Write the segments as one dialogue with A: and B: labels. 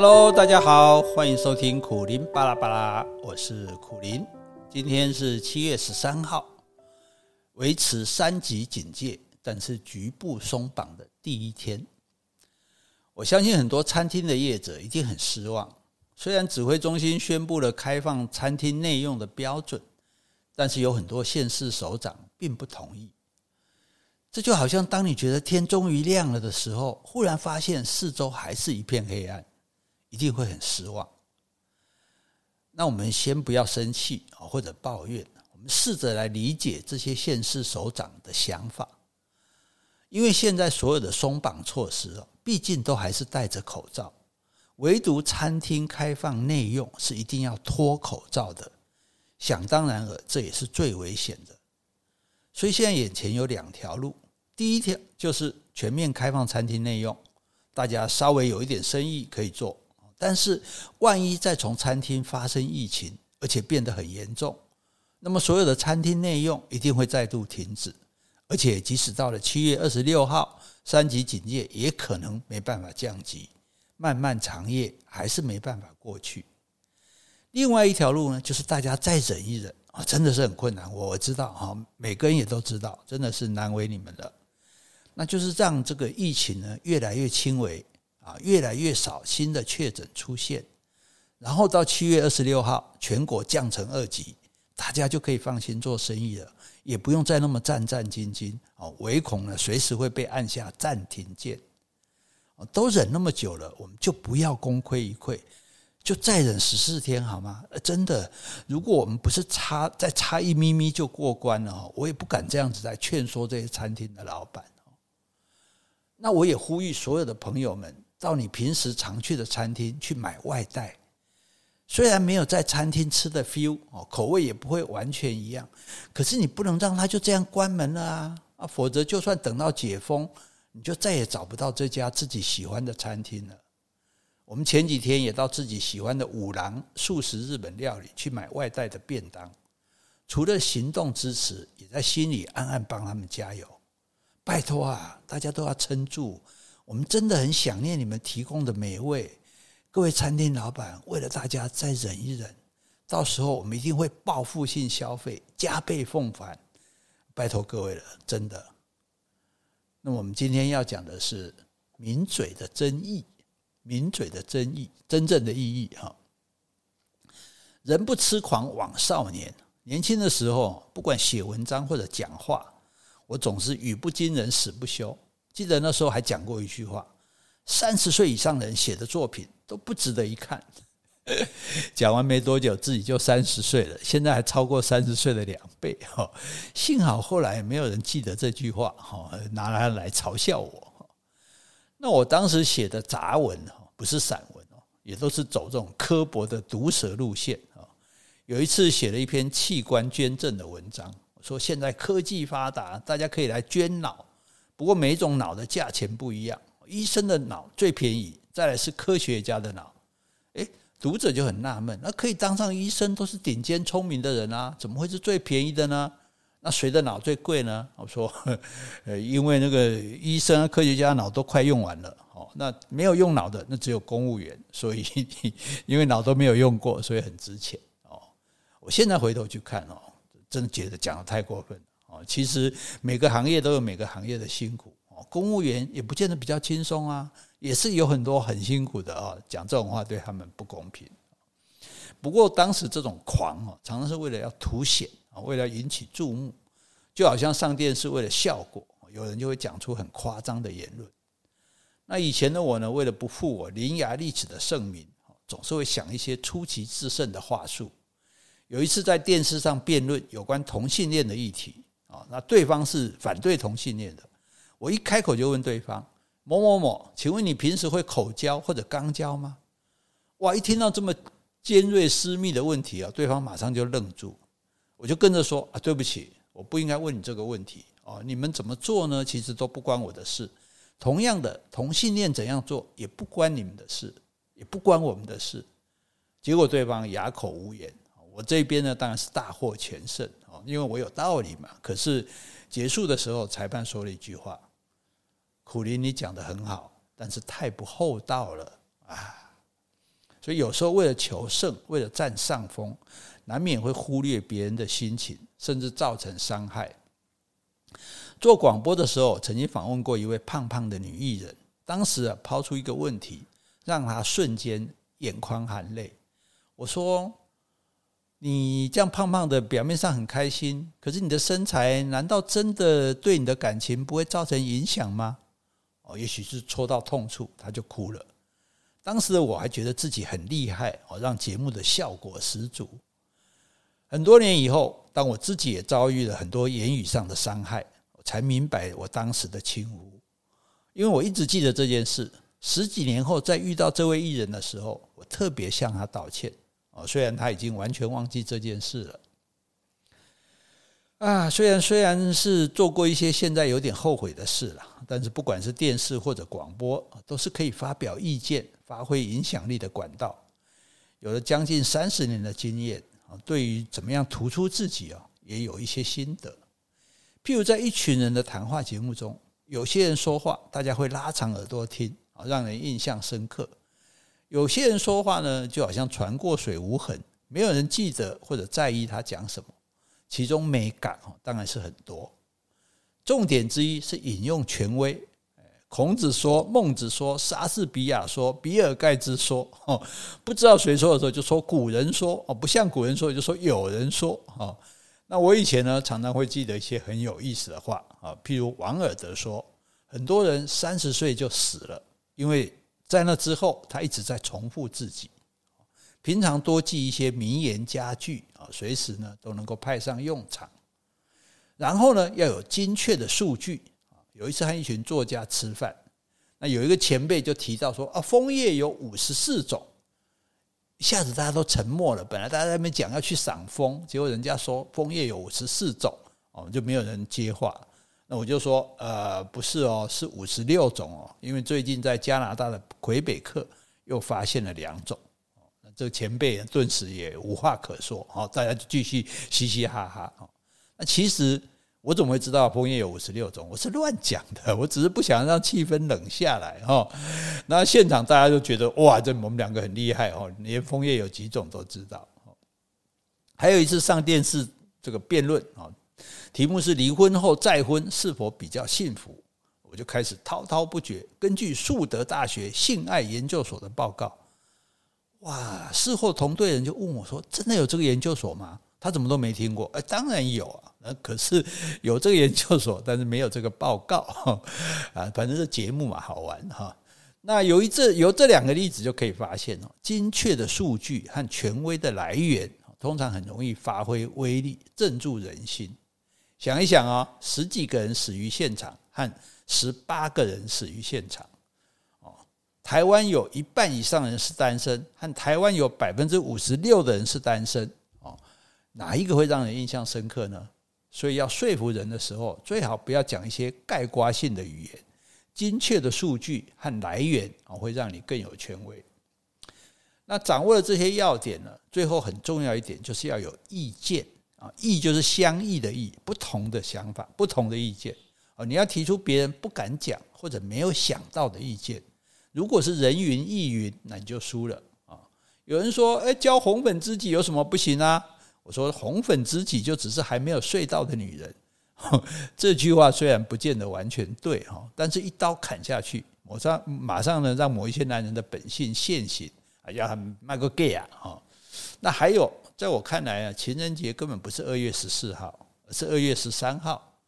A: Hello，大家好，欢迎收听苦林巴拉巴拉，我是苦林。今天是七月十三号，维持三级警戒，但是局部松绑的第一天。我相信很多餐厅的业者一定很失望。虽然指挥中心宣布了开放餐厅内用的标准，但是有很多县市首长并不同意。这就好像当你觉得天终于亮了的时候，忽然发现四周还是一片黑暗。一定会很失望。那我们先不要生气啊，或者抱怨，我们试着来理解这些县市首长的想法。因为现在所有的松绑措施啊，毕竟都还是戴着口罩，唯独餐厅开放内用是一定要脱口罩的。想当然尔，这也是最危险的。所以现在眼前有两条路，第一条就是全面开放餐厅内用，大家稍微有一点生意可以做。但是，万一再从餐厅发生疫情，而且变得很严重，那么所有的餐厅内用一定会再度停止，而且即使到了七月二十六号，三级警戒也可能没办法降级，漫漫长夜还是没办法过去。另外一条路呢，就是大家再忍一忍啊，真的是很困难，我知道哈，每个人也都知道，真的是难为你们了。那就是让这个疫情呢越来越轻微。啊，越来越少新的确诊出现，然后到七月二十六号，全国降成二级，大家就可以放心做生意了，也不用再那么战战兢兢哦，唯恐呢随时会被按下暂停键。都忍那么久了，我们就不要功亏一篑，就再忍十四天好吗？真的，如果我们不是差再差一咪咪就过关了，我也不敢这样子来劝说这些餐厅的老板。那我也呼吁所有的朋友们。到你平时常去的餐厅去买外带，虽然没有在餐厅吃的 feel 哦，口味也不会完全一样，可是你不能让他就这样关门了啊！啊，否则就算等到解封，你就再也找不到这家自己喜欢的餐厅了。我们前几天也到自己喜欢的五郎素食日本料理去买外带的便当，除了行动支持，也在心里暗暗帮他们加油。拜托啊，大家都要撑住。我们真的很想念你们提供的美味，各位餐厅老板，为了大家再忍一忍，到时候我们一定会报复性消费，加倍奉还，拜托各位了，真的。那我们今天要讲的是名嘴的争议，名嘴的争议，真正的意义哈。人不痴狂枉少年，年轻的时候，不管写文章或者讲话，我总是语不惊人死不休。记得那时候还讲过一句话：三十岁以上的人写的作品都不值得一看。讲完没多久，自己就三十岁了，现在还超过三十岁的两倍。哈，幸好后来没有人记得这句话，哈，拿它来嘲笑我。那我当时写的杂文，哈，不是散文哦，也都是走这种刻薄的毒舌路线。有一次写了一篇器官捐赠的文章，我说现在科技发达，大家可以来捐脑。不过每种脑的价钱不一样，医生的脑最便宜，再来是科学家的脑。诶，读者就很纳闷，那可以当上医生都是顶尖聪明的人啊，怎么会是最便宜的呢？那谁的脑最贵呢？我说，呃，因为那个医生、科学家脑都快用完了，哦，那没有用脑的那只有公务员，所以 因为脑都没有用过，所以很值钱哦。我现在回头去看哦，真的觉得讲的太过分。其实每个行业都有每个行业的辛苦哦，公务员也不见得比较轻松啊，也是有很多很辛苦的啊。讲这种话对他们不公平。不过当时这种狂哦，常常是为了要凸显啊，为了引起注目，就好像上电视为了效果，有人就会讲出很夸张的言论。那以前的我呢，为了不负我伶牙俐齿的盛名，总是会想一些出奇制胜的话术。有一次在电视上辩论有关同性恋的议题。啊，那对方是反对同性恋的，我一开口就问对方某某某，请问你平时会口交或者肛交吗？哇，一听到这么尖锐私密的问题啊，对方马上就愣住，我就跟着说啊，对不起，我不应该问你这个问题哦，你们怎么做呢？其实都不关我的事。同样的，同性恋怎样做也不关你们的事，也不关我们的事。结果对方哑口无言。我这边呢，当然是大获全胜哦，因为我有道理嘛。可是结束的时候，裁判说了一句话：“苦苓，你讲得很好，但是太不厚道了啊！”所以有时候为了求胜，为了占上风，难免会忽略别人的心情，甚至造成伤害。做广播的时候，曾经访问过一位胖胖的女艺人，当时啊抛出一个问题，让她瞬间眼眶含泪。我说：“你这样胖胖的，表面上很开心，可是你的身材难道真的对你的感情不会造成影响吗？”哦，也许是戳到痛处，他就哭了。当时的我还觉得自己很厉害哦，让节目的效果十足。很多年以后，当我自己也遭遇了很多言语上的伤害，我才明白我当时的轻忽。因为我一直记得这件事，十几年后再遇到这位艺人的时候，我特别向他道歉哦。虽然他已经完全忘记这件事了。啊，虽然虽然是做过一些现在有点后悔的事了，但是不管是电视或者广播，都是可以发表意见、发挥影响力的管道。有了将近三十年的经验啊，对于怎么样突出自己啊，也有一些心得。譬如在一群人的谈话节目中，有些人说话，大家会拉长耳朵听啊，让人印象深刻；有些人说话呢，就好像船过水无痕，没有人记得或者在意他讲什么。其中美感哦当然是很多，重点之一是引用权威。孔子说，孟子说，莎士比亚说，比尔盖茨说，不知道谁说的时候就说古人说，哦，不像古人说就说有人说，哦，那我以前呢常常会记得一些很有意思的话啊，譬如王尔德说，很多人三十岁就死了，因为在那之后他一直在重复自己。平常多记一些名言佳句啊，随时呢都能够派上用场。然后呢，要有精确的数据。有一次和一群作家吃饭，那有一个前辈就提到说啊，枫叶有五十四种。一下子大家都沉默了。本来大家在那边讲要去赏枫，结果人家说枫叶有五十四种，哦，就没有人接话。那我就说，呃，不是哦，是五十六种哦，因为最近在加拿大的魁北克又发现了两种。这个前辈顿时也无话可说，好，大家就继续嘻嘻哈哈。那其实我怎么会知道枫叶有五十六种？我是乱讲的，我只是不想让气氛冷下来哈。那现场大家就觉得哇，这我们两个很厉害哦，连枫叶有几种都知道。还有一次上电视这个辩论啊，题目是离婚后再婚是否比较幸福？我就开始滔滔不绝，根据树德大学性爱研究所的报告。哇！事后同队人就问我说：“真的有这个研究所吗？”他怎么都没听过。哎，当然有啊，那可是有这个研究所，但是没有这个报告 啊。反正是节目嘛，好玩哈。那有一这有这两个例子就可以发现哦，精确的数据和权威的来源，通常很容易发挥威力，镇住人心。想一想啊，十几个人死于现场，和十八个人死于现场。哦台湾有一半以上人是单身，和台湾有百分之五十六的人是单身，哦，哪一个会让人印象深刻呢？所以要说服人的时候，最好不要讲一些概括性的语言，精确的数据和来源啊，会让你更有权威。那掌握了这些要点呢，最后很重要一点就是要有意见啊，异就是相异的异，不同的想法，不同的意见啊，你要提出别人不敢讲或者没有想到的意见。如果是人云亦云，那你就输了啊！有人说：“诶，交红粉知己有什么不行啊？”我说：“红粉知己就只是还没有睡到的女人。”这句话虽然不见得完全对哈，但是一刀砍下去，马上马上呢，让某一些男人的本性现形啊，要他们卖个 gay 啊！哈，那还有，在我看来啊，情人节根本不是二月十四号，而是二月十三号，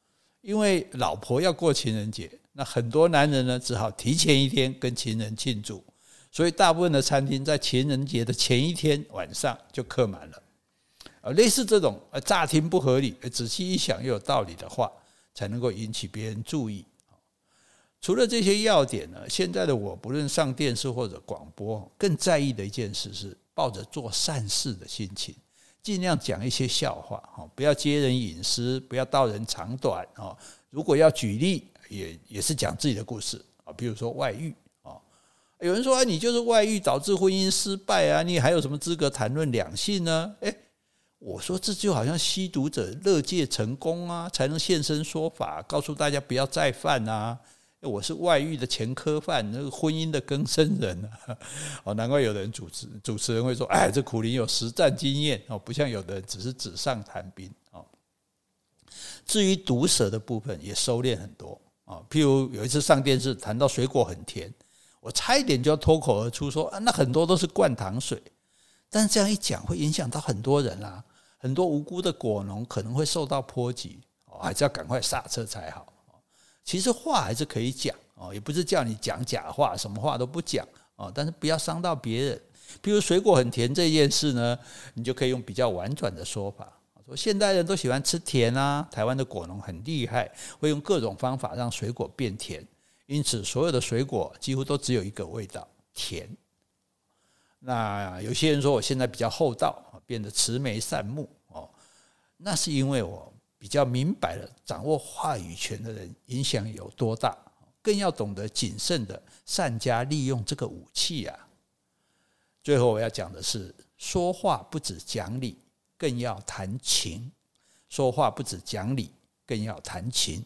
A: 因为老婆要过情人节。那很多男人呢，只好提前一天跟情人庆祝，所以大部分的餐厅在情人节的前一天晚上就客满了。而类似这种呃乍听不合理，仔细一想又有道理的话，才能够引起别人注意。除了这些要点呢，现在的我不论上电视或者广播，更在意的一件事是抱着做善事的心情，尽量讲一些笑话，哈，不要揭人隐私，不要道人长短，啊，如果要举例。也也是讲自己的故事啊，比如说外遇啊，有人说，你就是外遇导致婚姻失败啊，你还有什么资格谈论两性呢？诶，我说这就好像吸毒者乐戒成功啊，才能现身说法，告诉大家不要再犯啊。我是外遇的前科犯，那个婚姻的更生人啊！哦，难怪有的人主持主持人会说：“哎，这苦苓有实战经验哦，不像有的人只是纸上谈兵哦。”至于毒舌的部分，也收敛很多啊。譬如有一次上电视谈到水果很甜，我差一点就要脱口而出说：“啊，那很多都是灌糖水。”但是这样一讲，会影响到很多人啊，很多无辜的果农可能会受到波及哦，还是要赶快刹车才好。其实话还是可以讲哦，也不是叫你讲假话，什么话都不讲哦。但是不要伤到别人。比如水果很甜这件事呢，你就可以用比较婉转的说法，说现代人都喜欢吃甜啊。台湾的果农很厉害，会用各种方法让水果变甜，因此所有的水果几乎都只有一个味道——甜。那有些人说我现在比较厚道，变得慈眉善目哦，那是因为我。比较明白了，掌握话语权的人影响有多大，更要懂得谨慎的善加利用这个武器啊。最后我要讲的是，说话不止讲理，更要谈情。说话不止讲理，更要谈情。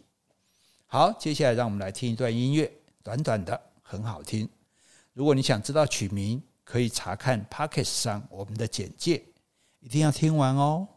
A: 好，接下来让我们来听一段音乐，短短的，很好听。如果你想知道曲名，可以查看 Podcast 上我们的简介，一定要听完哦。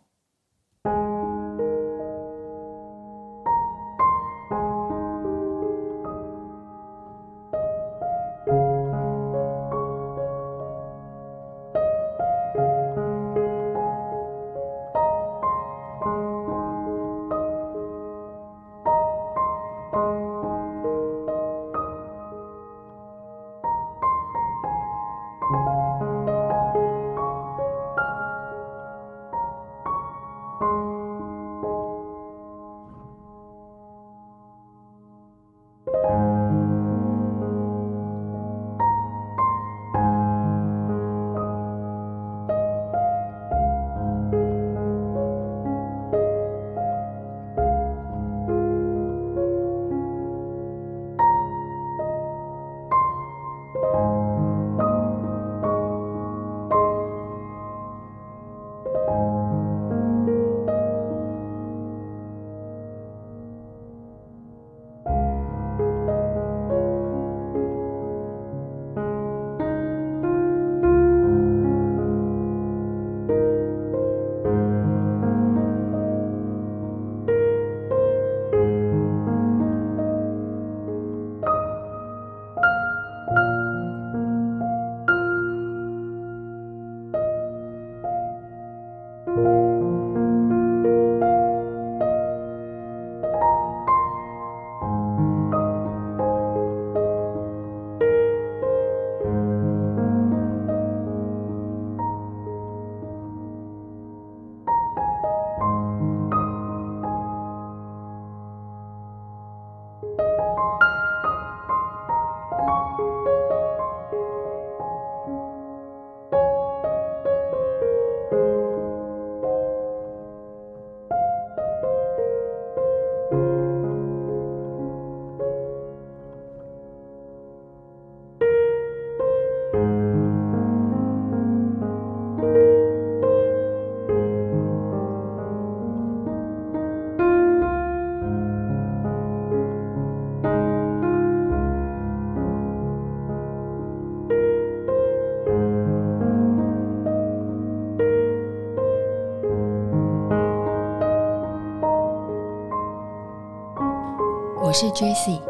B: 是 Jessie，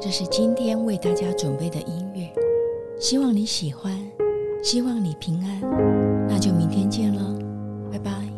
B: 这是今天为大家准备的音乐，希望你喜欢，希望你平安，那就明天见了，拜拜。